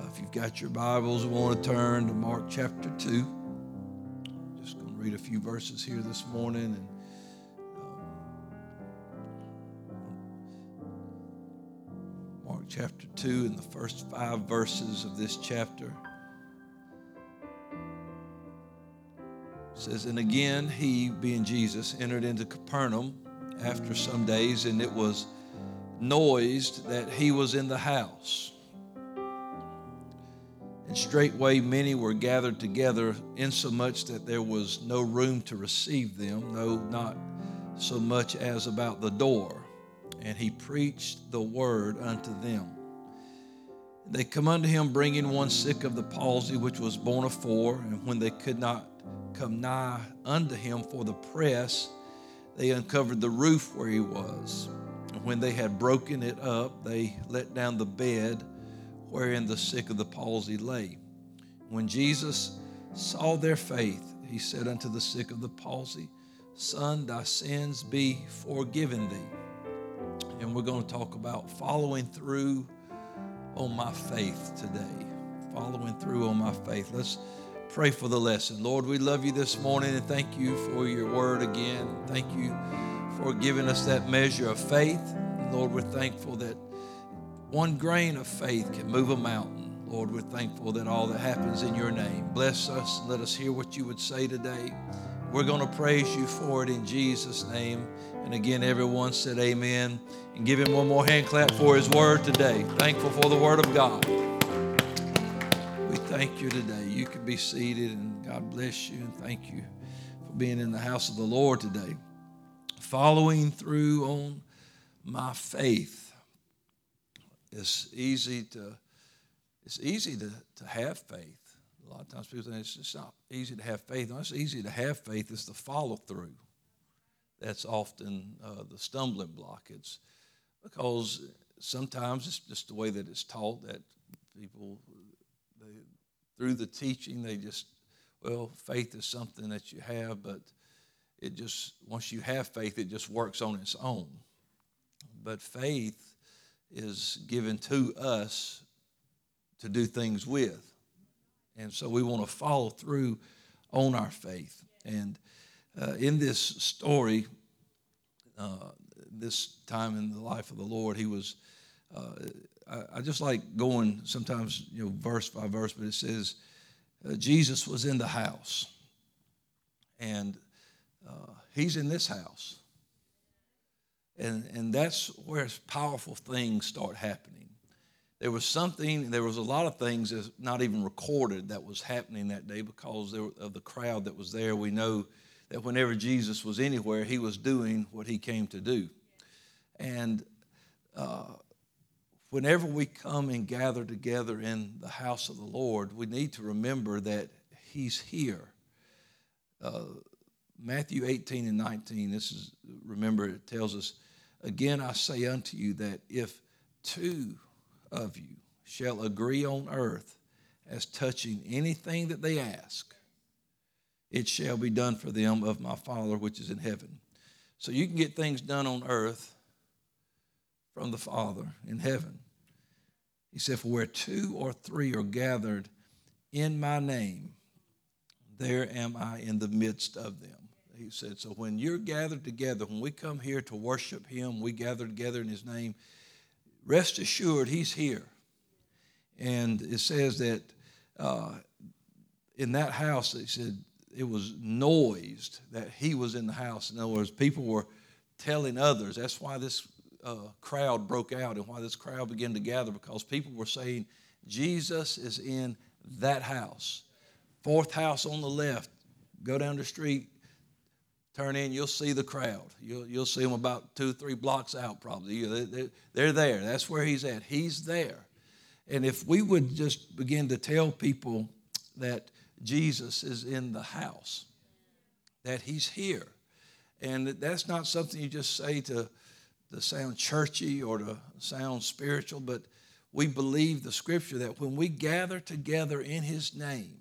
Uh, if you've got your Bibles, we want to turn to Mark chapter 2. Just going to read a few verses here this morning. And um, Mark chapter 2 and the first five verses of this chapter. says, And again, he, being Jesus, entered into Capernaum after some days, and it was noised that he was in the house. And straightway many were gathered together, insomuch that there was no room to receive them, no, not so much as about the door. And he preached the word unto them. They come unto him, bringing one sick of the palsy, which was born afore. and when they could not come nigh unto him for the press, they uncovered the roof where he was. And when they had broken it up, they let down the bed wherein the sick of the palsy lay. When Jesus saw their faith, he said unto the sick of the palsy, Son, thy sins be forgiven thee. And we're going to talk about following through on my faith today. Following through on my faith. Let's pray for the lesson. Lord, we love you this morning and thank you for your word again. Thank you for giving us that measure of faith. Lord, we're thankful that one grain of faith can move a mountain. Lord, we're thankful that all that happens in your name. Bless us. Let us hear what you would say today. We're going to praise you for it in Jesus' name. And again, everyone said amen. And give him one more hand clap for his word today. Thankful for the word of God We thank you today. You can be seated, and God bless you, and thank you for being in the house of the Lord today. Following through on my faith. It's easy to it's easy to, to have faith. A lot of times people think it's just not easy to have faith. No, it's easy to have faith. It's the follow through. That's often uh, the stumbling block. It's because sometimes it's just the way that it's taught that people through the teaching, they just, well, faith is something that you have, but it just, once you have faith, it just works on its own. But faith is given to us to do things with. And so we want to follow through on our faith. And uh, in this story, uh, this time in the life of the Lord, he was uh, I, I, just like going sometimes, you know, verse by verse, but it says uh, Jesus was in the house, and uh, he's in this house. And, and that's where powerful things start happening. There was something, there was a lot of things that's not even recorded that was happening that day because of the crowd that was there. We know that whenever Jesus was anywhere, he was doing what he came to do. And uh, whenever we come and gather together in the house of the Lord, we need to remember that He's here. Uh, Matthew 18 and 19, this is, remember, it tells us, Again, I say unto you that if two of you shall agree on earth as touching anything that they ask, it shall be done for them of my Father which is in heaven. So you can get things done on earth from the Father in heaven. He said, For where two or three are gathered in my name, there am I in the midst of them. He said, So when you're gathered together, when we come here to worship Him, we gather together in His name, rest assured He's here. And it says that uh, in that house, he said, it was noised that he was in the house. In other words, people were telling others. That's why this uh, crowd broke out and why this crowd began to gather because people were saying, Jesus is in that house. Fourth house on the left. Go down the street, turn in, you'll see the crowd. You'll, you'll see them about two, three blocks out, probably. They're, there. That's where he's at. He's there. And if we would just begin to tell people that Jesus is in the house, that he's here, and that's not something you just say to to sound churchy or to sound spiritual, but we believe the scripture that when we gather together in his name,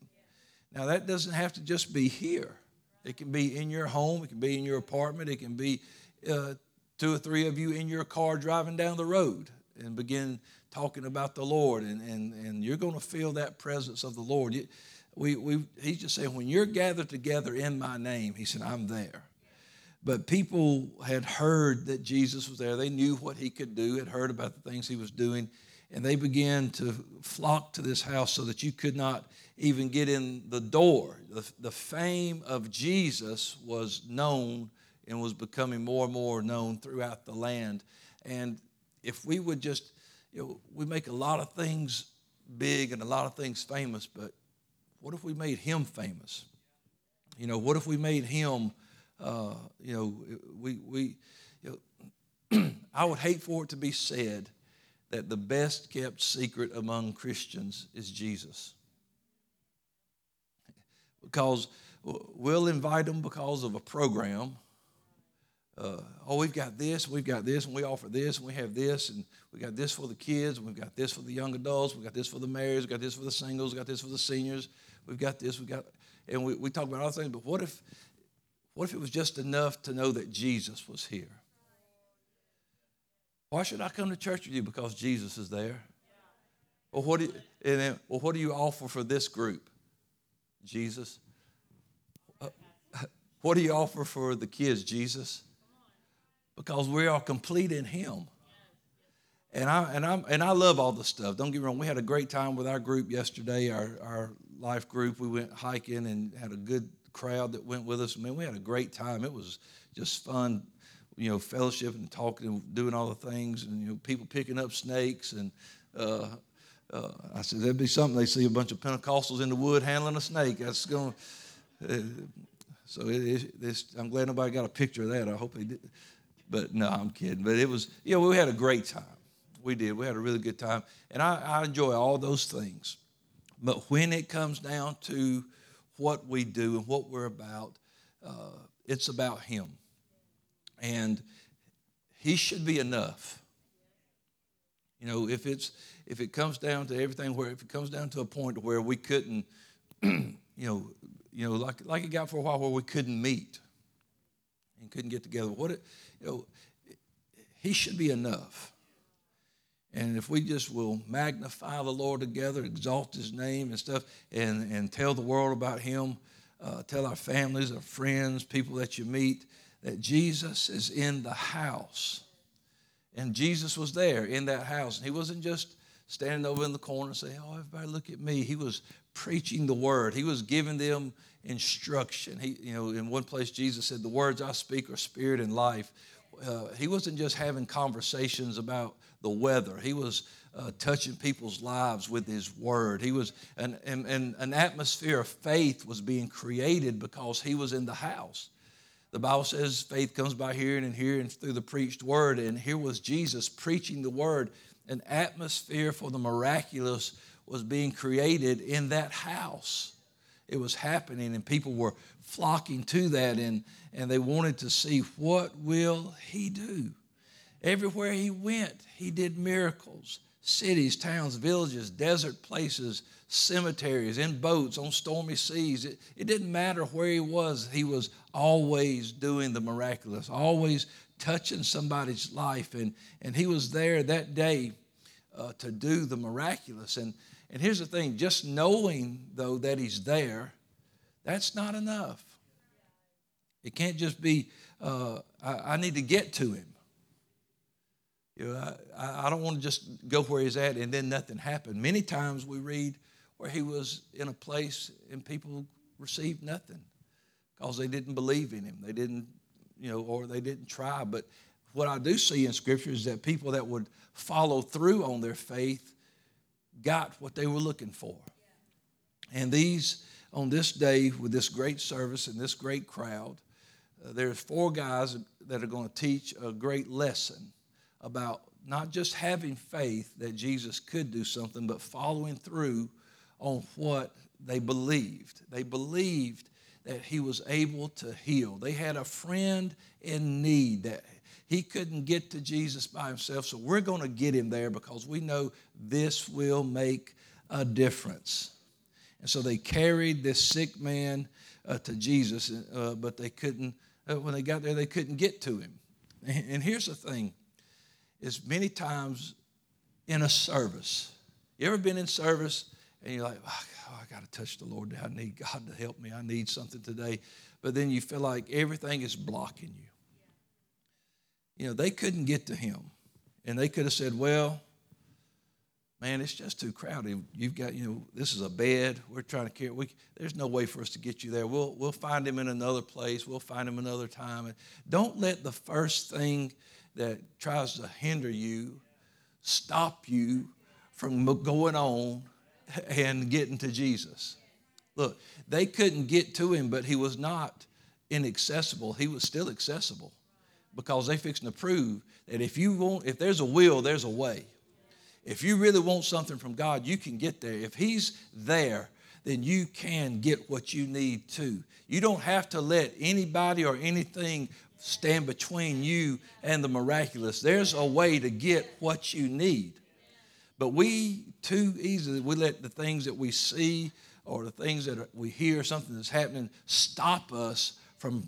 now that doesn't have to just be here. It can be in your home, it can be in your apartment, it can be uh, two or three of you in your car driving down the road. and begin talking about the Lord, and, and, and you're going to feel that presence of the Lord. You, we, we, he's just saying, when you're gathered together in my name, he said, I'm there. But people had heard that Jesus was there. They knew what he could do, had heard about the things he was doing, and they began to flock to this house so that you could not even get in the door. The, the fame of Jesus was known and was becoming more and more known throughout the land. And if we would just, you know, we make a lot of things big and a lot of things famous, but what if we made him famous? You know, what if we made him, uh, you know, we, we you know, I would hate for it to be said that the best kept secret among Christians is Jesus. Because we'll invite them because of a program uh, oh, we've got this, we've got this, and we offer this, and we have this, and we got this for the kids, and we've got this for the young adults, we've got this for the married, we've got this for the singles, we've got this for the seniors, we've got this, we've got, and we, we talk about all things, but what if, what if it was just enough to know that Jesus was here? Why should I come to church with you? Because Jesus is there. Well, what do you, and then, well, what do you offer for this group? Jesus. Uh, what do you offer for the kids? Jesus because we are complete in Him. And I and I and I love all the stuff. Don't get me wrong. We had a great time with our group yesterday, our our life group. We went hiking and had a good crowd that went with us. Man, we had a great time. It was just fun, you know, fellowship and talking and doing all the things, and you know, people picking up snakes. And uh, uh, I said that'd be something. They see a bunch of Pentecostals in the wood handling a snake. That's going. Uh, so it, it, I'm glad nobody got a picture of that. I hope they did. But no, I'm kidding. But it was, know, we had a great time. We did. We had a really good time. And I, I enjoy all those things. But when it comes down to what we do and what we're about, uh, it's about Him. And He should be enough. You know, if it's if it comes down to everything where if it comes down to a point where we couldn't, you know, you know, like like it got for a while where we couldn't meet and couldn't get together. What it, you know, he should be enough. And if we just will magnify the Lord together, exalt his name and stuff, and, and tell the world about him, uh, tell our families, our friends, people that you meet, that Jesus is in the house. And Jesus was there in that house. And he wasn't just standing over in the corner saying, Oh, everybody look at me. He was preaching the word. He was giving them instruction. He, you know, in one place, Jesus said, The words I speak are spirit and life. Uh, he wasn't just having conversations about the weather, he was uh, touching people's lives with his word. He was, and, and an atmosphere of faith was being created because he was in the house. The Bible says faith comes by hearing and hearing through the preached word. And here was Jesus preaching the word. An atmosphere for the miraculous was being created in that house it was happening and people were flocking to that and, and they wanted to see what will he do everywhere he went he did miracles cities towns villages desert places cemeteries in boats on stormy seas it, it didn't matter where he was he was always doing the miraculous always touching somebody's life and, and he was there that day uh, to do the miraculous and and here's the thing just knowing, though, that He's there, that's not enough. It can't just be, uh, I, I, need to get to Him. You know, I, I don't want to just go where He's at and then nothing happened. Many times we read where He was in a place and people received nothing because they didn't believe in Him. They didn't, you know, or they didn't try. But what I do see in Scripture is that people that would follow through on their faith got what they were looking for. And these, on this day, with this great service and this great crowd, uh, there's four guys that are going to teach a great lesson about not just having faith that Jesus could do something, but following through on what they believed. They believed that he was able to heal. They had a friend in need that he couldn't get to Jesus by himself, so we're going to get him there because we know this will make a difference. And so they carried this sick man uh, to Jesus, uh, but they couldn't, uh, when they got there, they couldn't get to him. And here's the thing is many times in a service. You ever been in service and you're like, ah, oh, I got to touch the Lord. I need God to help me. I need something today. But then you feel like everything is blocking you. You know, they couldn't get to him. And they could have said, well, man, it's just too crowded. You've got, you know, this is a bed. We're trying to carry. We, there's no way for us to get you there. We'll, we'll find him in another place. We'll find him another time. And don't let the first thing that tries to hinder you stop you from going on and getting to Jesus. Look, they couldn't get to him, but he was not inaccessible. He was still accessible because they fixing to prove that if you want, if there's a will, there's a way. If you really want something from God, you can get there. If He's there, then you can get what you need to. You don't have to let anybody or anything stand between you and the miraculous. There's a way to get what you need. But we too easily we let the things that we see or the things that we hear, something that's happening, stop us from.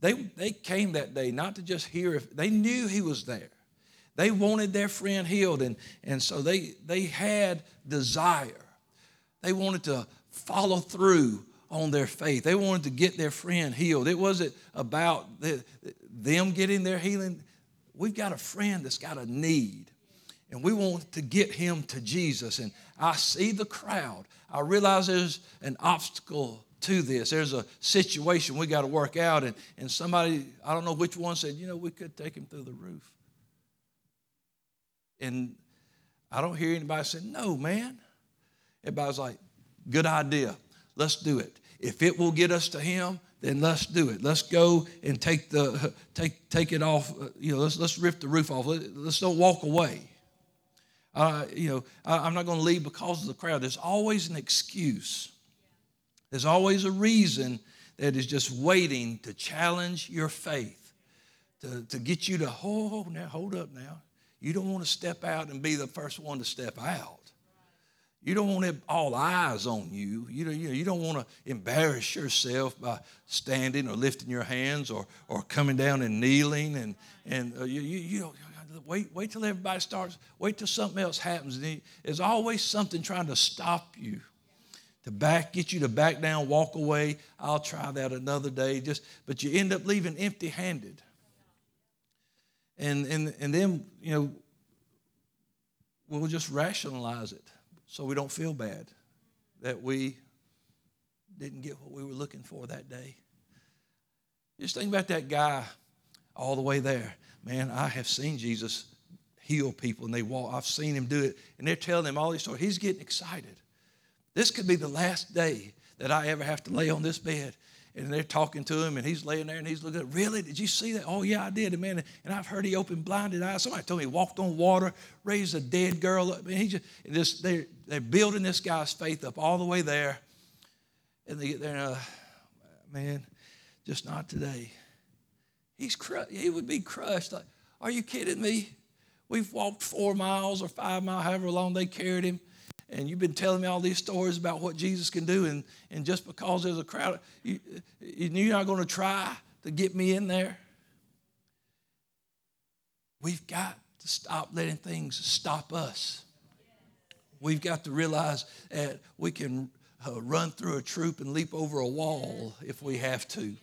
They, they came that day not to just hear if they knew he was there. They wanted their friend healed, and, and so they, they had desire. They wanted to follow through on their faith. They wanted to get their friend healed. It wasn't about the, them getting their healing. We've got a friend that's got a need, and we want to get him to Jesus. And I see the crowd. I realize there's an obstacle to this. There's a situation we got to work out. And, and somebody, I don't know which one, said, you know, we could take him through the roof. And I don't hear anybody say, no, man. Everybody's like, good idea. Let's do it. If it will get us to him, then let's do it. Let's go and take the take take it off. Uh, you know, let's let's rip the roof off. Let's don't walk away. Uh, you know, I, am not going to leave because of the crowd. There's always an excuse. There's always a reason that is just waiting to challenge your faith, to, to get you to, oh, now hold up now. You don't want to step out and be the first one to step out. You don't want all eyes on you. You don't, you don't want to embarrass yourself by standing or lifting your hands or, or coming down and kneeling. And, and uh, you, you, you don't, wait, wait till everybody starts, wait till something else happens. There's always something trying to stop you, to back, get you to back down, walk away. I'll try that another day. Just, but you end up leaving empty handed. And, and, and then, you know, we'll just rationalize it so we don't feel bad that we didn't get what we were looking for that day. Just think about that guy all the way there. Man, I have seen Jesus heal people and they walk. I've seen him do it. And they're telling him all these stories. He's getting excited. This could be the last day that I ever have to lay on this bed and they're talking to him, and he's laying there and he's looking. Really? Did you see that? Oh yeah, I did, man. And I've heard he opened blinded eyes. Somebody told me he walked on water, raised a dead girl up. And he just, just they're they're building this guy's faith up all the way there, and they get there, and uh, man, just not today. He's cru- he would be crushed. Like, are you kidding me? We've walked four miles or five miles, however long they carried him and you've been telling me all these stories about what Jesus can do, and, and just because there's a crowd, you, you're not going to try to get me in there. We've got to stop letting things stop us. We've got to realize that we can uh, run through a troop and leap over a wall if we have to.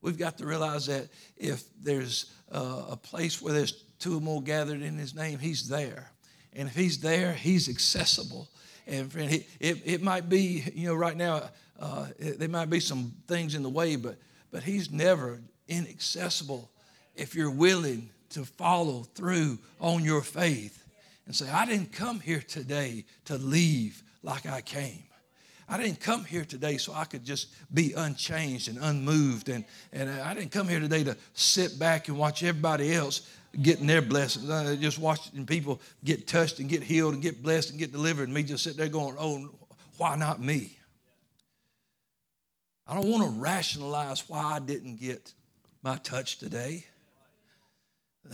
We've got to realize that if there's uh, a place where there's two or more gathered in his name, he's there. And if he's there, he's accessible. And friend, it, it, it might be, you know, right now, uh, it, there might be some things in the way, but, but he's never inaccessible if you're willing to follow through on your faith and say, I didn't come here today to leave like I came. I didn't come here today so I could just be unchanged and unmoved. And, and I didn't come here today to sit back and watch everybody else getting their blessings. Uh, just watching people get touched and get healed and get blessed and get delivered, and me just sit there going, "Oh, why not me?" I don't want to rationalize why I didn't get my touch today.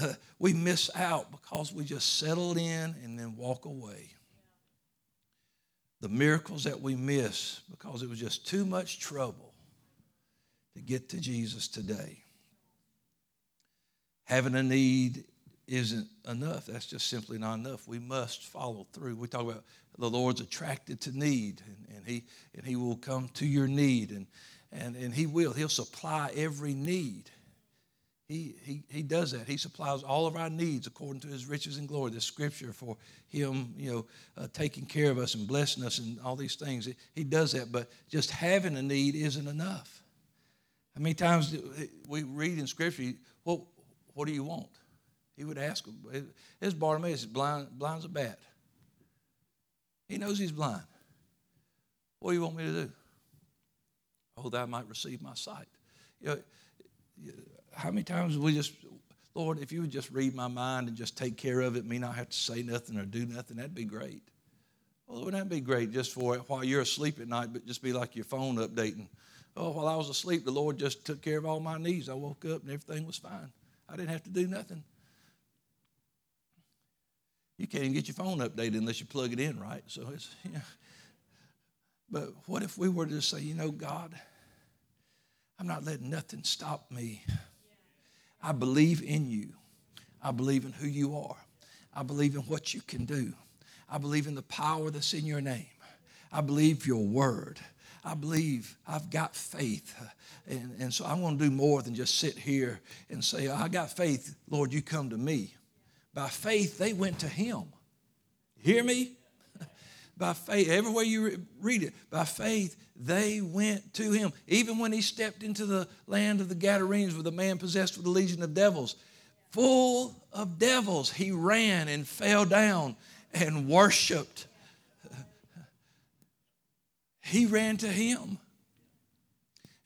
Uh, we miss out because we just settle in and then walk away. The miracles that we miss because it was just too much trouble to get to Jesus today having a need isn't enough. That's just simply not enough. We must follow through. We talk about the Lord's attracted to need, and, and he and He will come to your need, and and and He will. He'll supply every need. He, he, he does that. He supplies all of our needs according to his riches and glory. The scripture for him, you know, uh, taking care of us and blessing us and all these things. He does that, but just having a need isn't enough. How many times we read in scripture, well, what do you want? He would ask him. His Bartimaeus is blind, blind as a bat. He knows he's blind. What do you want me to do? Oh, that I might receive my sight. You know, how many times we just, Lord, if you would just read my mind and just take care of it, me not have to say nothing or do nothing, that'd be great. Well, wouldn't that be great just for it while you're asleep at night, but just be like your phone updating? Oh, while I was asleep, the Lord just took care of all my needs. I woke up and everything was fine. I didn't have to do nothing. You can't even get your phone updated unless you plug it in, right? So it's, yeah. But what if we were to say, you know, God, I'm not letting nothing stop me I believe in you. I believe in who you are. I believe in what you can do. I believe in the power that's in your name. I believe your word. I believe I've got faith. And, and so I'm going to do more than just sit here and say, I got faith. Lord, you come to me. By faith, they went to him. Hear me? by faith, everywhere you read it, by faith, they went to him. Even when he stepped into the land of the Gadarenes with a man possessed with a legion of devils, full of devils, he ran and fell down and worshiped. He ran to him.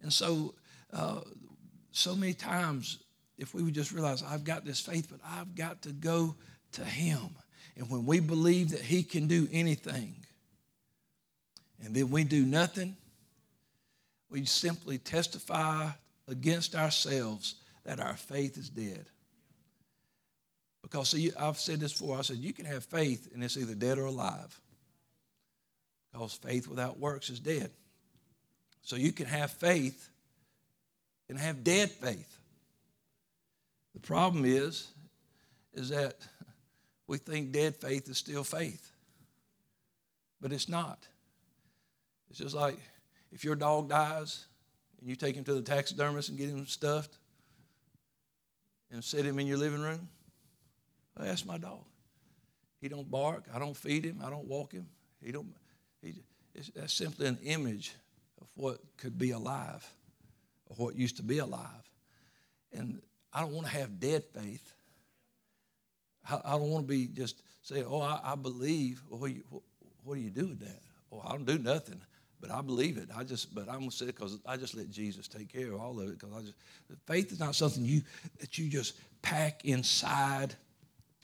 And so, uh, so many times, if we would just realize, I've got this faith, but I've got to go to him. And when we believe that he can do anything, and then we do nothing, we simply testify against ourselves that our faith is dead. Because see, I've said this before. I said you can have faith and it's either dead or alive. Because faith without works is dead. So you can have faith and have dead faith. The problem is, is that we think dead faith is still faith. But it's not. It's just like if your dog dies and you take him to the taxidermist and get him stuffed and set him in your living room, well, that's my dog. He don't bark. I don't feed him. I don't walk him. He don't. He, that's simply an image of what could be alive, or what used to be alive. And I don't want to have dead faith. I, I don't want to be just saying, "Oh, I, I believe." Well, what, you, what, what do you do with that? Oh, I don't do nothing. But I believe it. I just, but I'm gonna say it because I just let Jesus take care of all of it. Because I just, faith is not something you that you just pack inside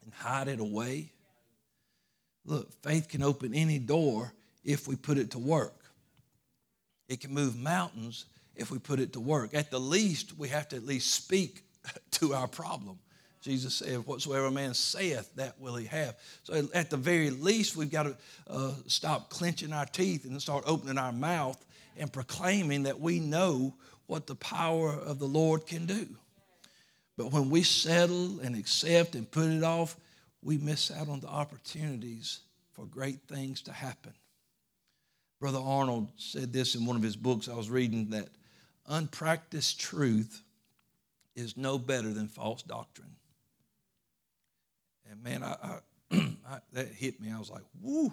and hide it away. Look, faith can open any door if we put it to work. It can move mountains if we put it to work. At the least, we have to at least speak to our problem. Jesus said, Whatsoever a man saith, that will he have. So at the very least, we've got to uh, stop clenching our teeth and start opening our mouth and proclaiming that we know what the power of the Lord can do. But when we settle and accept and put it off, we miss out on the opportunities for great things to happen. Brother Arnold said this in one of his books I was reading that unpracticed truth is no better than false doctrine. And man, I, I, I, that hit me. I was like, woo.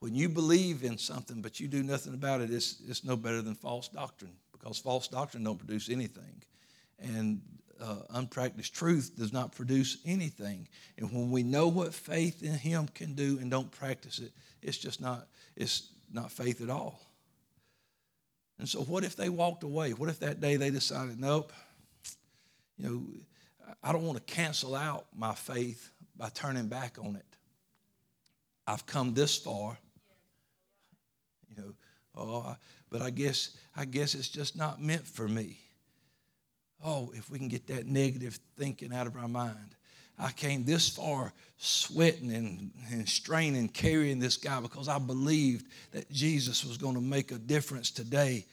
When you believe in something but you do nothing about it, it's, it's no better than false doctrine because false doctrine don't produce anything. And uh, unpracticed truth does not produce anything. And when we know what faith in Him can do and don't practice it, it's just not, it's not faith at all. And so, what if they walked away? What if that day they decided, nope, you know, I don't want to cancel out my faith by turning back on it. I've come this far. You know, oh, but I guess I guess it's just not meant for me. Oh, if we can get that negative thinking out of our mind. I came this far sweating and, and straining, carrying this guy because I believed that Jesus was going to make a difference today.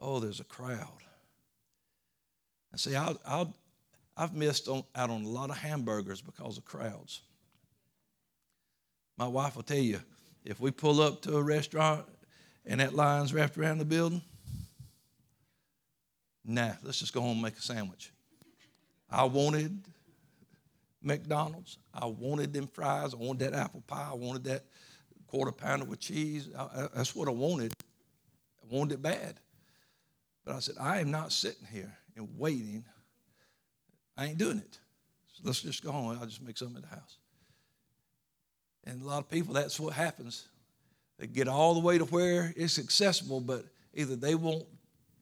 Oh, there's a crowd. And see, I'll, I'll, I've missed on, out on a lot of hamburgers because of crowds. My wife will tell you if we pull up to a restaurant and that line's wrapped around the building, nah, let's just go home and make a sandwich. I wanted McDonald's. I wanted them fries. I wanted that apple pie. I wanted that quarter pounder with cheese. I, I, that's what I wanted. I wanted it bad. But I said, I am not sitting here and waiting. I ain't doing it. So let's just go home. I'll just make something at the house. And a lot of people, that's what happens. They get all the way to where it's accessible, but either they won't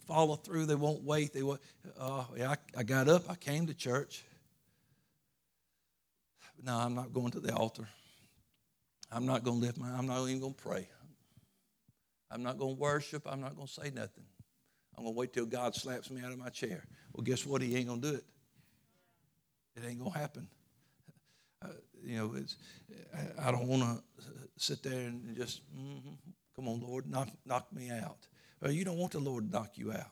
follow through, they won't wait. They won't, uh, yeah, I, I got up, I came to church. No, I'm not going to the altar. I'm not going to lift my, I'm not even going to pray. I'm not going to worship. I'm not going to say nothing. I'm going to wait till God slaps me out of my chair. Well, guess what? He ain't going to do it. It ain't going to happen. Uh, you know, it's, I don't want to sit there and just, mm-hmm, come on, Lord, knock, knock me out. Well, you don't want the Lord to knock you out.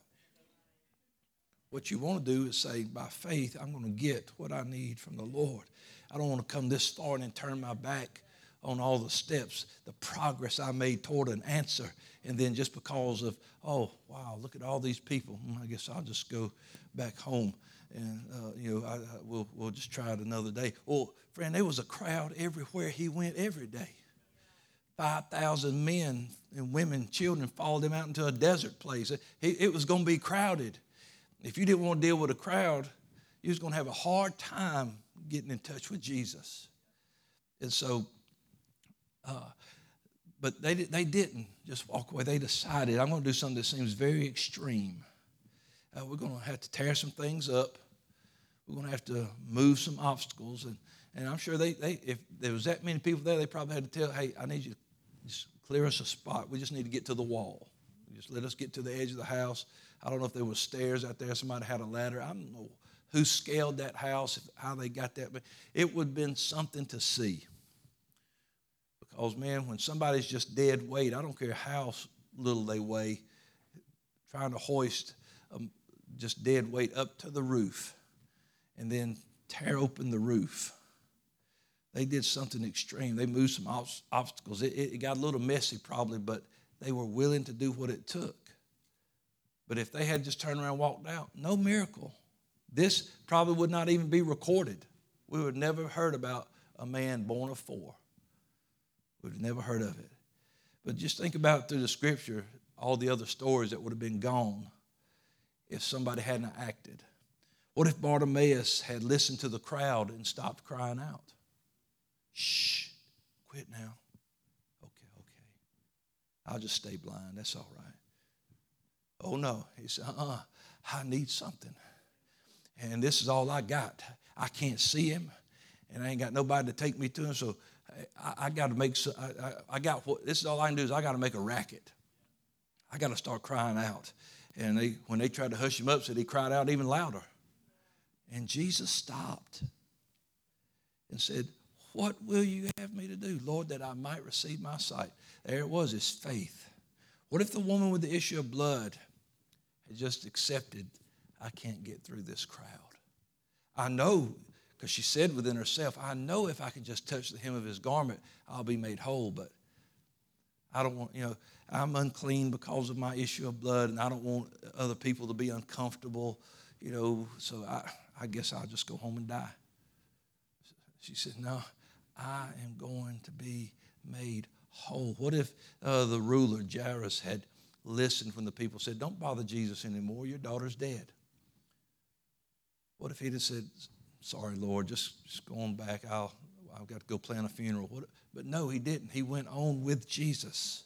What you want to do is say, by faith, I'm going to get what I need from the Lord. I don't want to come this far and then turn my back on all the steps, the progress I made toward an answer. And then just because of, oh, wow, look at all these people, hmm, I guess I'll just go back home and, uh, you know, I, I, we'll, we'll just try it another day. Well, friend, there was a crowd everywhere he went every day. 5,000 men and women, children followed him out into a desert place. It, it was going to be crowded. If you didn't want to deal with a crowd, you was going to have a hard time getting in touch with Jesus. And so uh, but they, they didn't just walk away. They decided, I'm going to do something that seems very extreme. Uh, we're going to have to tear some things up. We're going to have to move some obstacles. And, and I'm sure they, they, if there was that many people there, they probably had to tell, hey, I need you to just clear us a spot. We just need to get to the wall. Just let us get to the edge of the house. I don't know if there was stairs out there. Somebody had a ladder. I don't know who scaled that house, how they got that, but it would have been something to see. Because, man, when somebody's just dead weight, I don't care how little they weigh, trying to hoist um, just dead weight up to the roof and then tear open the roof. They did something extreme. They moved some obstacles. It, it got a little messy, probably, but they were willing to do what it took. But if they had just turned around and walked out, no miracle. This probably would not even be recorded. We would never heard about a man born of four. We've never heard of it. But just think about through the scripture all the other stories that would have been gone if somebody hadn't acted. What if Bartimaeus had listened to the crowd and stopped crying out? Shh, quit now. Okay, okay. I'll just stay blind. That's all right. Oh no. He said, uh uh I need something. And this is all I got. I can't see him, and I ain't got nobody to take me to him. So I, I got to make, I, I, I got what, this is all I can do is I got to make a racket. I got to start crying out. And they, when they tried to hush him up, said he cried out even louder. And Jesus stopped and said, What will you have me to do, Lord, that I might receive my sight? There it was, his faith. What if the woman with the issue of blood had just accepted, I can't get through this crowd? I know because she said within herself, I know if I can just touch the hem of his garment, I'll be made whole. But I don't want, you know, I'm unclean because of my issue of blood, and I don't want other people to be uncomfortable, you know, so I, I guess I'll just go home and die. She said, No, I am going to be made whole. What if uh, the ruler, Jairus, had listened when the people said, Don't bother Jesus anymore, your daughter's dead? What if he'd have said, sorry, Lord, just, just going back. I'll, I've got to go plan a funeral. What, but no, he didn't. He went on with Jesus.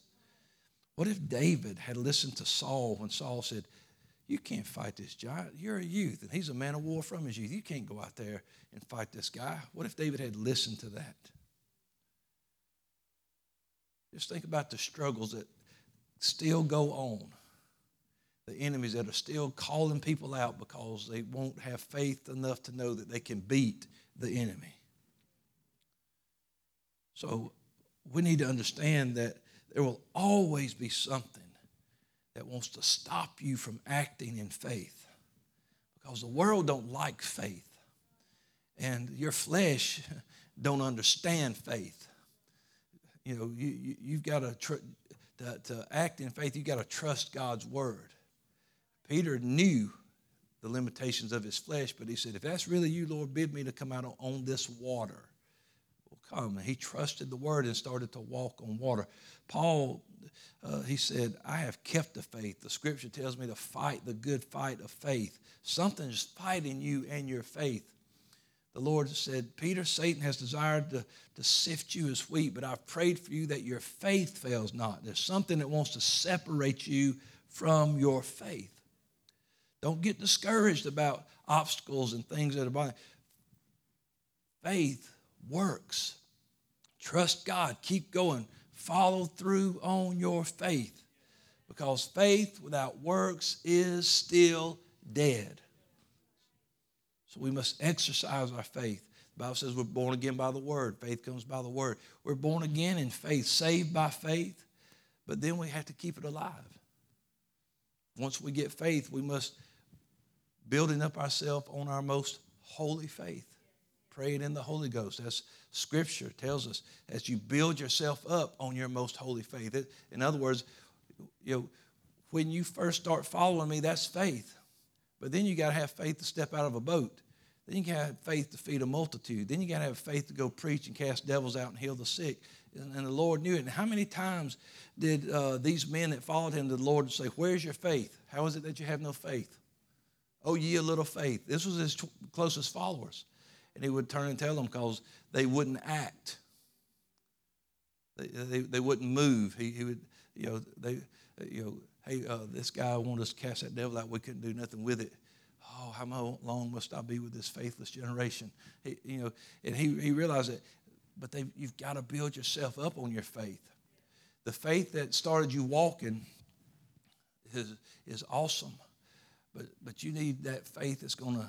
What if David had listened to Saul when Saul said, You can't fight this giant. You're a youth, and he's a man of war from his youth. You can't go out there and fight this guy. What if David had listened to that? Just think about the struggles that still go on the enemies that are still calling people out because they won't have faith enough to know that they can beat the enemy. So we need to understand that there will always be something that wants to stop you from acting in faith because the world don't like faith. And your flesh don't understand faith. You know, you, you, have got to, tr- to, to act in faith, you've got to trust God's word. Peter knew the limitations of his flesh, but he said, If that's really you, Lord, bid me to come out on this water. Well, come. And he trusted the word and started to walk on water. Paul, uh, he said, I have kept the faith. The scripture tells me to fight the good fight of faith. Something's fighting you and your faith. The Lord said, Peter, Satan has desired to, to sift you as wheat, but I've prayed for you that your faith fails not. There's something that wants to separate you from your faith. Don't get discouraged about obstacles and things that are by. Faith works. Trust God. Keep going. Follow through on your faith. Because faith without works is still dead. So we must exercise our faith. The Bible says we're born again by the word. Faith comes by the word. We're born again in faith, saved by faith, but then we have to keep it alive. Once we get faith, we must building up ourselves on our most holy faith. Praying in the Holy Ghost. As scripture tells us, as you build yourself up on your most holy faith. It, in other words, you know, when you first start following me, that's faith. But then you got to have faith to step out of a boat. Then you got to have faith to feed a multitude. Then you got to have faith to go preach and cast devils out and heal the sick. And, and the Lord knew it. And how many times did uh, these men that followed him, the Lord say, Where's your faith? How is it that you have no faith? Oh, ye a little faith. This was his closest followers. And he would turn and tell them because they wouldn't act. They, they, they wouldn't move. He, he would, you know, they, you know, hey, uh, this guy wanted us to cast that devil out. We couldn't do nothing with it oh, how long must I be with this faithless generation? He, you know, and he, he realized that, but they, you've got to build yourself up on your faith. The faith that started you walking is, is awesome, but, but you need that faith that's going to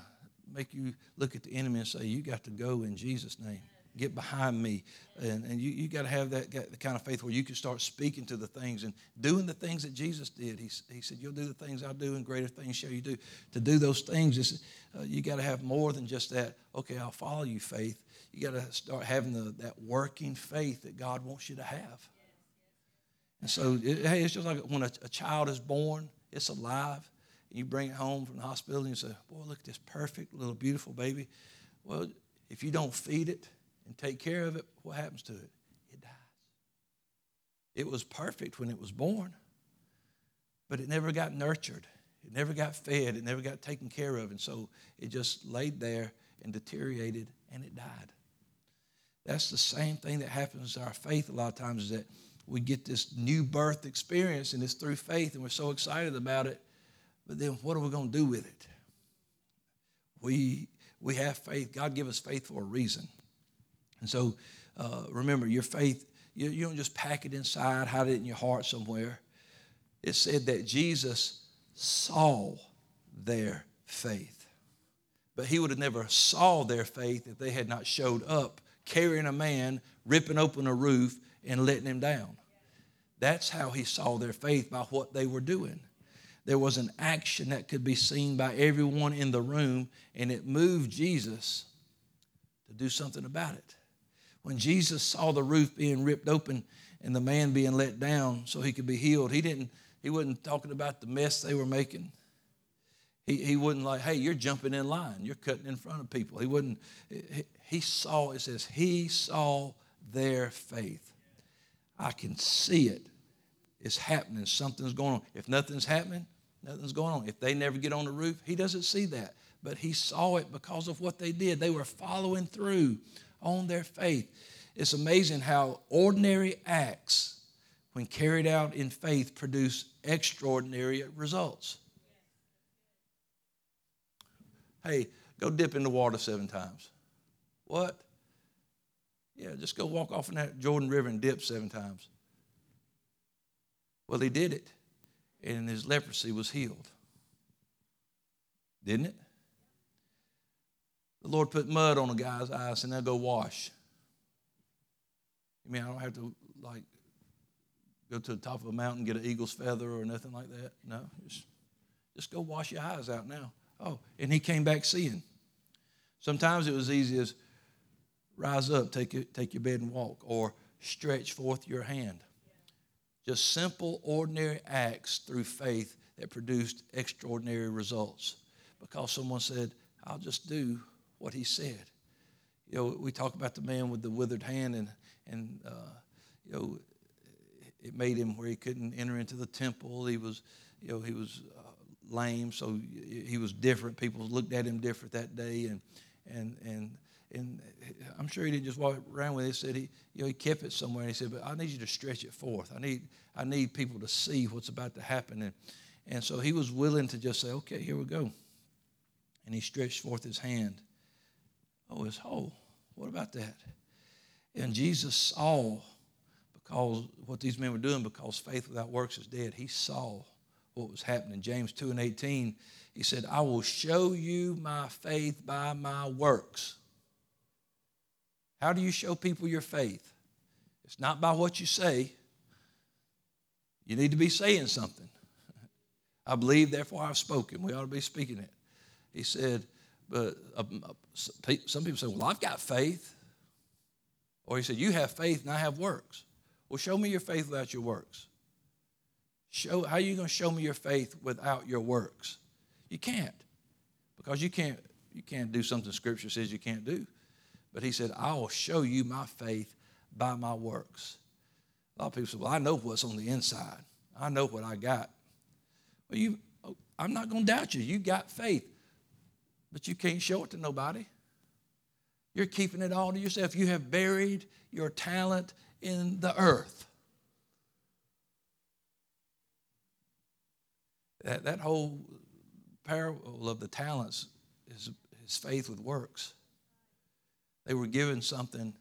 make you look at the enemy and say, you got to go in Jesus' name get behind me. And, and you, you got to have that, the kind of faith where you can start speaking to the things and doing the things that Jesus did. He, he said, You'll do the things I do, and greater things shall you do. To do those things, uh, you got to have more than just that, okay, I'll follow you, faith. You got to start having the, that working faith that God wants you to have. And so, it, hey, it's just like when a, a child is born, it's alive. You bring it home from the hospital and you say, Boy, look at this perfect little beautiful baby. Well, if you don't feed it, and take care of it, what happens to it? It dies. It was perfect when it was born, but it never got nurtured. It never got fed. It never got taken care of. And so it just laid there and deteriorated and it died. That's the same thing that happens to our faith a lot of times is that we get this new birth experience and it's through faith and we're so excited about it. But then what are we going to do with it? We, we have faith. God give us faith for a reason. And so uh, remember, your faith, you, you don't just pack it inside, hide it in your heart somewhere. It said that Jesus saw their faith. But he would have never saw their faith if they had not showed up carrying a man, ripping open a roof, and letting him down. That's how he saw their faith by what they were doing. There was an action that could be seen by everyone in the room, and it moved Jesus to do something about it. When Jesus saw the roof being ripped open and the man being let down so he could be healed, he didn't, he wasn't talking about the mess they were making. He, he wasn't like, hey, you're jumping in line. You're cutting in front of people. He wouldn't, he, he saw, it says, he saw their faith. I can see it. It's happening. Something's going on. If nothing's happening, nothing's going on. If they never get on the roof, he doesn't see that. But he saw it because of what they did. They were following through on their faith. It's amazing how ordinary acts, when carried out in faith, produce extraordinary results. Hey, go dip in the water seven times. What? Yeah, just go walk off in that Jordan River and dip seven times. Well, he did it, and his leprosy was healed. Didn't it? The Lord put mud on a guy's eyes and they'll go wash. You mean I don't have to like go to the top of a mountain get an eagle's feather or nothing like that? No, just, just go wash your eyes out now. Oh, and he came back seeing. Sometimes it was easy as rise up, take, take your bed and walk, or stretch forth your hand. Just simple, ordinary acts through faith that produced extraordinary results because someone said, I'll just do what he said. You know, we talk about the man with the withered hand, and, and uh, you know, it made him where he couldn't enter into the temple. He was, you know, he was uh, lame, so he was different. People looked at him different that day, and and and and uh, I'm sure he didn't just walk around with it. He said he, you know, he kept it somewhere. And he said, "But I need you to stretch it forth. I need, I need people to see what's about to happen." And, and so he was willing to just say, "Okay, here we go." And he stretched forth his hand. Oh, his whole. What about that? And Jesus saw because what these men were doing because faith without works is dead. He saw what was happening. James 2 and 18, he said, I will show you my faith by my works. How do you show people your faith? It's not by what you say. You need to be saying something. I believe, therefore I've spoken. We ought to be speaking it. He said, but uh, some people say, well, I've got faith. Or he said, you have faith and I have works. Well, show me your faith without your works. Show, how are you going to show me your faith without your works? You can't. Because you can't, you can't do something Scripture says you can't do. But he said, I will show you my faith by my works. A lot of people say, Well, I know what's on the inside. I know what I got. Well, you, I'm not going to doubt you. You got faith, but you can't show it to nobody. You're keeping it all to yourself. You have buried your talent in the earth. That, that whole parable of the talents is his faith with works. They were given something,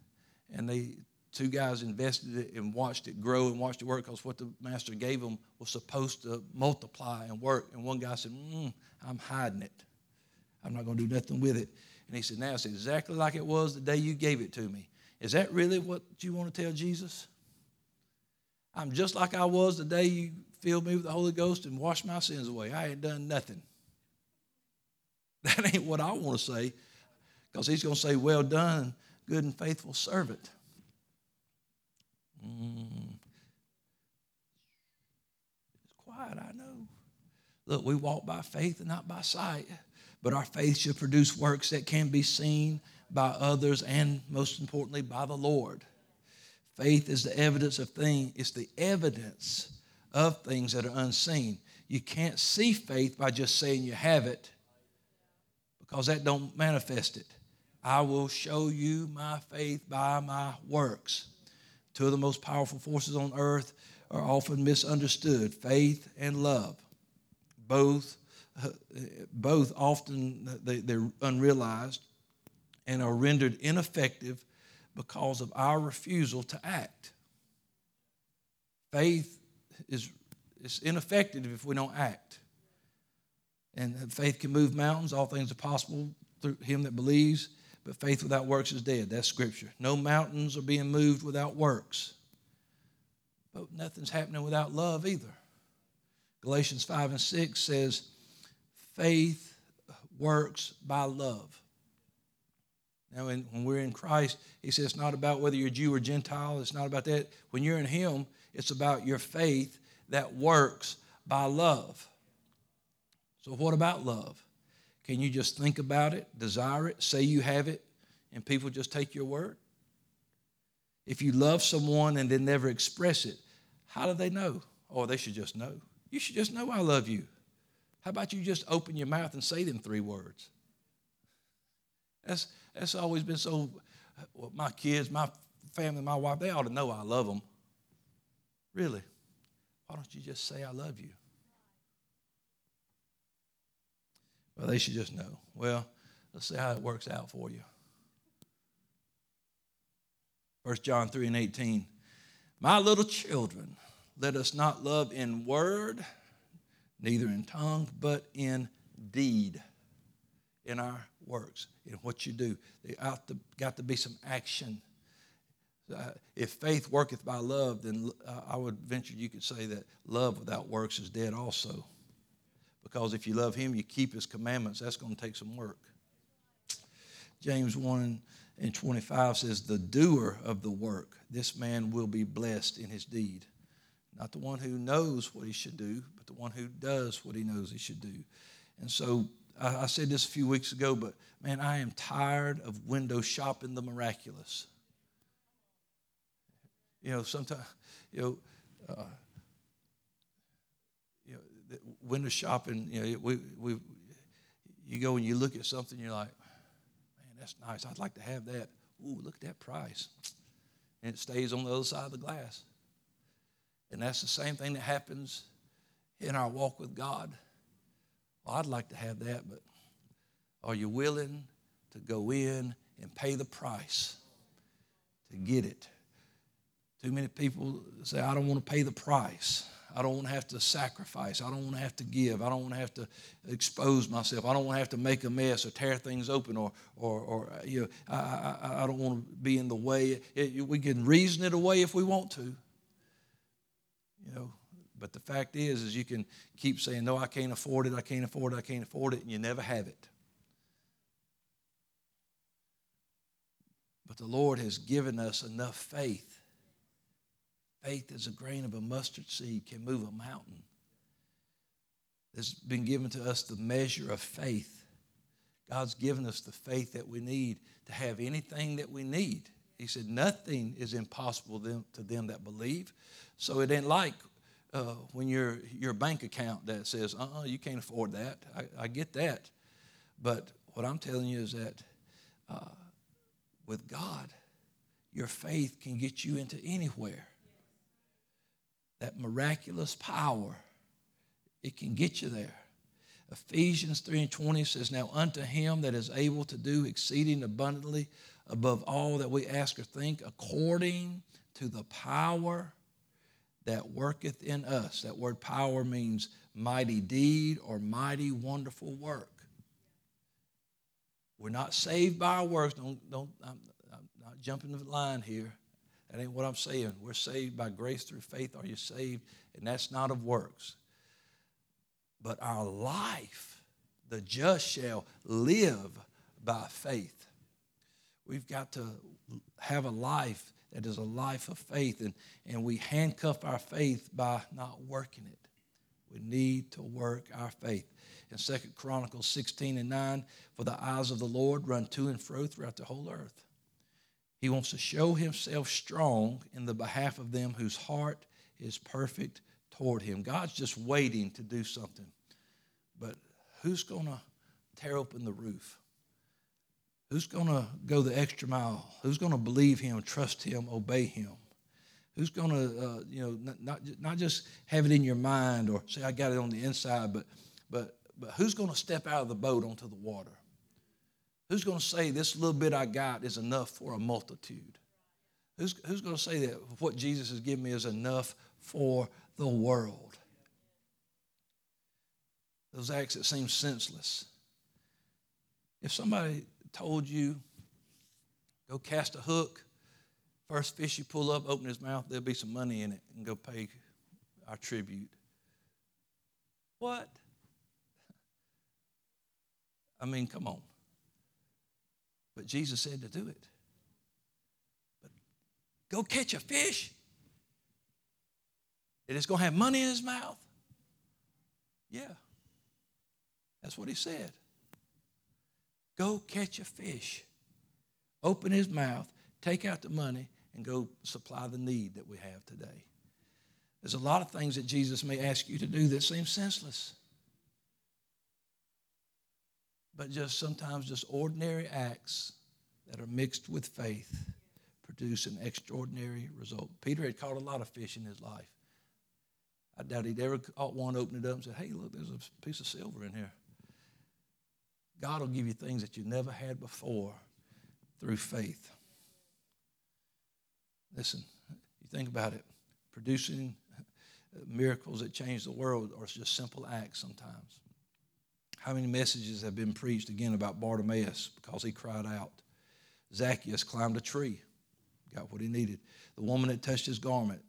and they two guys invested it and watched it grow and watched it work because what the master gave them was supposed to multiply and work. And one guy said, mm, "I'm hiding it. I'm not going to do nothing with it." And he said, "Now it's exactly like it was the day you gave it to me. Is that really what you want to tell Jesus? I'm just like I was the day you filled me with the Holy Ghost and washed my sins away. I ain't done nothing. That ain't what I want to say because he's going to say, Well done, good and faithful servant. Mm. It's quiet, I know. Look, we walk by faith and not by sight, but our faith should produce works that can be seen by others and most importantly by the Lord. Faith is the evidence of things, it's the evidence of things that are unseen. You can't see faith by just saying you have it because that don't manifest it. I will show you my faith by my works. Two of the most powerful forces on earth are often misunderstood faith and love. Both, both often they, they're unrealized and are rendered ineffective because of our refusal to act. Faith is, is ineffective if we don't act. And faith can move mountains. All things are possible through him that believes. But faith without works is dead. That's scripture. No mountains are being moved without works. But nothing's happening without love either. Galatians 5 and 6 says, faith works by love. Now, when, when we're in Christ, he says it's not about whether you're Jew or Gentile. It's not about that. When you're in him, it's about your faith that works by love. So, what about love? Can you just think about it, desire it, say you have it, and people just take your word? If you love someone and then never express it, how do they know? Oh, they should just know. You should just know I love you. How about you just open your mouth and say them three words? That's, that's always been so. Well, my kids, my family, my wife, they ought to know I love them. Really. Why don't you just say I love you? Well, they should just know. Well, let's see how it works out for you. 1 John 3 and 18. My little children, let us not love in word, neither in tongue, but in deed, in our works, in what you do. There got to, got to be some action. Uh, if faith worketh by love, then uh, I would venture you could say that love without works is dead also. Because if you love him, you keep his commandments. That's going to take some work. James 1 and 25 says, The doer of the work, this man will be blessed in his deed. Not the one who knows what he should do, but the one who does what he knows he should do. And so I, I said this a few weeks ago, but man, I am tired of window shopping the miraculous. You know, sometimes, you know, uh, window shopping, you know, we, we, you go and you look at something, you're like, man, that's nice. I'd like to have that. Ooh, look at that price. And it stays on the other side of the glass. And that's the same thing that happens in our walk with God. Well, I'd like to have that, but are you willing to go in and pay the price to get it? Too many people say, I don't want to pay the price. I don't want to have to sacrifice. I don't want to have to give. I don't want to have to expose myself. I don't want to have to make a mess or tear things open or, or, or you know, I, I, I don't want to be in the way. It, we can reason it away if we want to. You know, but the fact is, is you can keep saying, no, I can't afford it, I can't afford it, I can't afford it, and you never have it. But the Lord has given us enough faith. Faith as a grain of a mustard seed can move a mountain. There's been given to us the measure of faith. God's given us the faith that we need to have anything that we need. He said, Nothing is impossible to them that believe. So it ain't like uh, when your your bank account that says, uh uh you can't afford that. I, I, get that. But what I'm telling you is that uh, with God, your faith can get you into anywhere. That miraculous power, it can get you there. Ephesians 3 and 20 says, Now unto him that is able to do exceeding abundantly above all that we ask or think, according to the power that worketh in us. That word power means mighty deed or mighty wonderful work. We're not saved by our works. Don't, don't, I'm, I'm not jumping the line here. That ain't what I'm saying. We're saved by grace through faith. Are you saved? And that's not of works. But our life, the just shall live by faith. We've got to have a life that is a life of faith, and, and we handcuff our faith by not working it. We need to work our faith. In Second Chronicles 16 and 9, for the eyes of the Lord run to and fro throughout the whole earth. He wants to show himself strong in the behalf of them whose heart is perfect toward him. God's just waiting to do something. But who's going to tear open the roof? Who's going to go the extra mile? Who's going to believe him, trust him, obey him? Who's going to, uh, you know, not, not, not just have it in your mind or say, I got it on the inside, but, but, but who's going to step out of the boat onto the water? Who's going to say, this little bit I got is enough for a multitude? Who's, who's going to say that what Jesus has given me is enough for the world? Those acts that seem senseless. If somebody told you, go cast a hook. First fish you pull up, open his mouth, there'll be some money in it, and go pay our tribute. What? I mean, come on. But Jesus said to do it. But go catch a fish. And it's going to have money in his mouth. Yeah. That's what he said. Go catch a fish, open his mouth, take out the money, and go supply the need that we have today. There's a lot of things that Jesus may ask you to do that seem senseless. But just sometimes just ordinary acts that are mixed with faith produce an extraordinary result. Peter had caught a lot of fish in his life. I doubt he'd ever caught one, opened it up, and said, Hey, look, there's a piece of silver in here. God will give you things that you never had before through faith. Listen, you think about it, producing miracles that change the world are just simple acts sometimes. How many messages have been preached again about Bartimaeus because he cried out? Zacchaeus climbed a tree, got what he needed. The woman that touched his garment,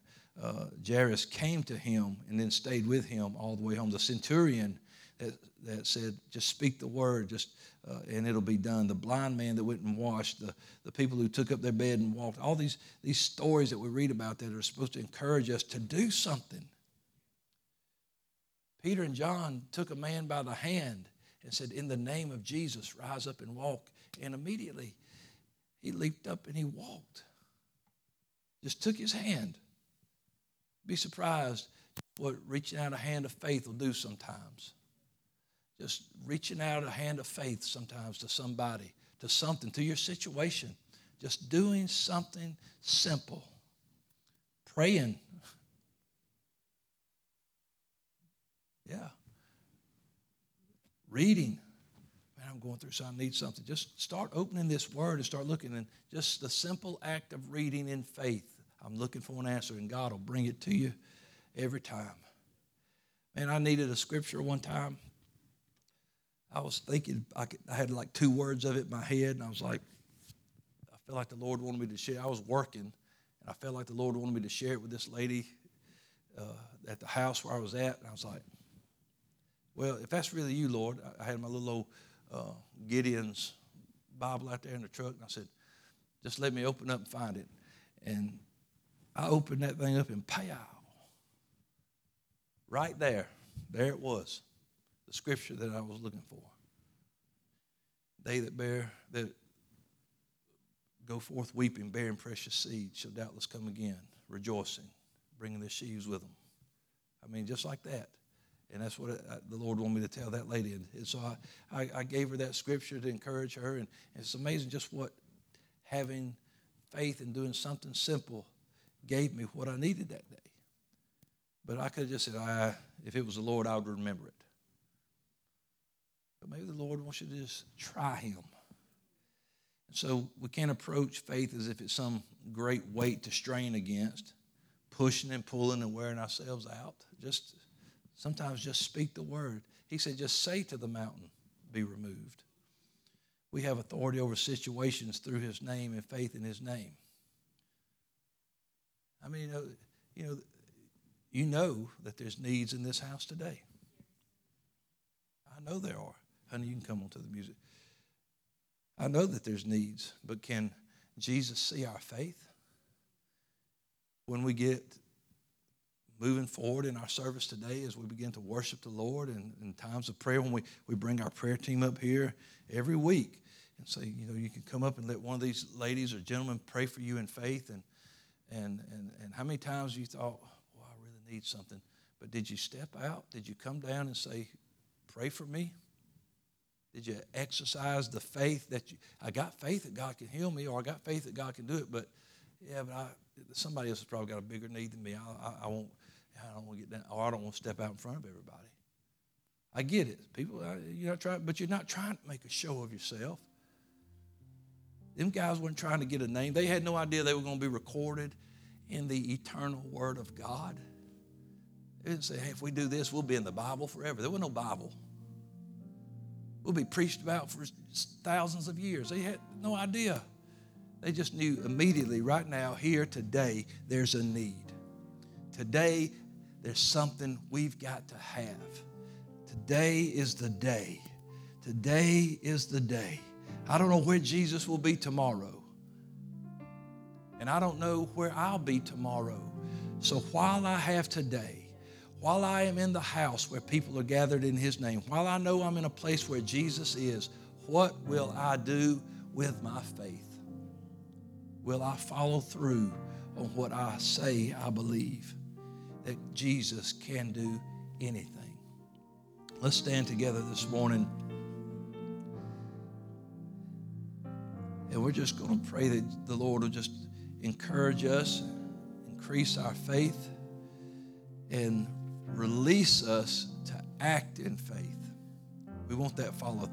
uh, Jairus came to him and then stayed with him all the way home. The centurion that, that said, just speak the word, just uh, and it'll be done. The blind man that went and washed, the, the people who took up their bed and walked, all these, these stories that we read about that are supposed to encourage us to do something. Peter and John took a man by the hand and said, In the name of Jesus, rise up and walk. And immediately he leaped up and he walked. Just took his hand. Be surprised what reaching out a hand of faith will do sometimes. Just reaching out a hand of faith sometimes to somebody, to something, to your situation. Just doing something simple. Praying. Yeah. Reading. Man, I'm going through something, I need something. Just start opening this word and start looking. And just the simple act of reading in faith. I'm looking for an answer, and God will bring it to you every time. Man, I needed a scripture one time. I was thinking, I, could, I had like two words of it in my head, and I was like, I felt like the Lord wanted me to share. I was working, and I felt like the Lord wanted me to share it with this lady uh, at the house where I was at. And I was like, well, if that's really you, Lord, I had my little old uh, Gideon's Bible out there in the truck, and I said, just let me open up and find it. And I opened that thing up and pow. Right there, there it was, the scripture that I was looking for. They that bear, that go forth weeping, bearing precious seed, shall doubtless come again, rejoicing, bringing their sheaves with them. I mean, just like that. And that's what uh, the Lord wanted me to tell that lady. And so I, I, I gave her that scripture to encourage her. And it's amazing just what having faith and doing something simple gave me what I needed that day. But I could have just said, I, if it was the Lord, I would remember it. But maybe the Lord wants you to just try Him. And so we can't approach faith as if it's some great weight to strain against, pushing and pulling and wearing ourselves out. Just sometimes just speak the word. He said, just say to the mountain, be removed. We have authority over situations through His name and faith in His name. I mean, you know, you know that there's needs in this house today. I know there are. Honey, you can come on to the music. I know that there's needs, but can Jesus see our faith? When we get moving forward in our service today as we begin to worship the Lord and in times of prayer, when we, we bring our prayer team up here every week and say, you know, you can come up and let one of these ladies or gentlemen pray for you in faith and and, and, and how many times you thought, well, I really need something. But did you step out? Did you come down and say, pray for me? Did you exercise the faith that you, I got faith that God can heal me or I got faith that God can do it, but yeah, but I, somebody else has probably got a bigger need than me. I, I, I won't, I don't want to get down, or I don't want to step out in front of everybody. I get it. People, uh, you're not trying, but you're not trying to make a show of yourself. Them guys weren't trying to get a name. They had no idea they were going to be recorded in the eternal Word of God. They didn't say, hey, if we do this, we'll be in the Bible forever. There was no Bible. We'll be preached about for thousands of years. They had no idea. They just knew immediately, right now, here, today, there's a need. Today, there's something we've got to have. Today is the day. Today is the day. I don't know where Jesus will be tomorrow. And I don't know where I'll be tomorrow. So while I have today, while I am in the house where people are gathered in His name, while I know I'm in a place where Jesus is, what will I do with my faith? Will I follow through on what I say I believe? That Jesus can do anything. Let's stand together this morning. And we're just going to pray that the Lord will just encourage us, increase our faith, and release us to act in faith. We want that follow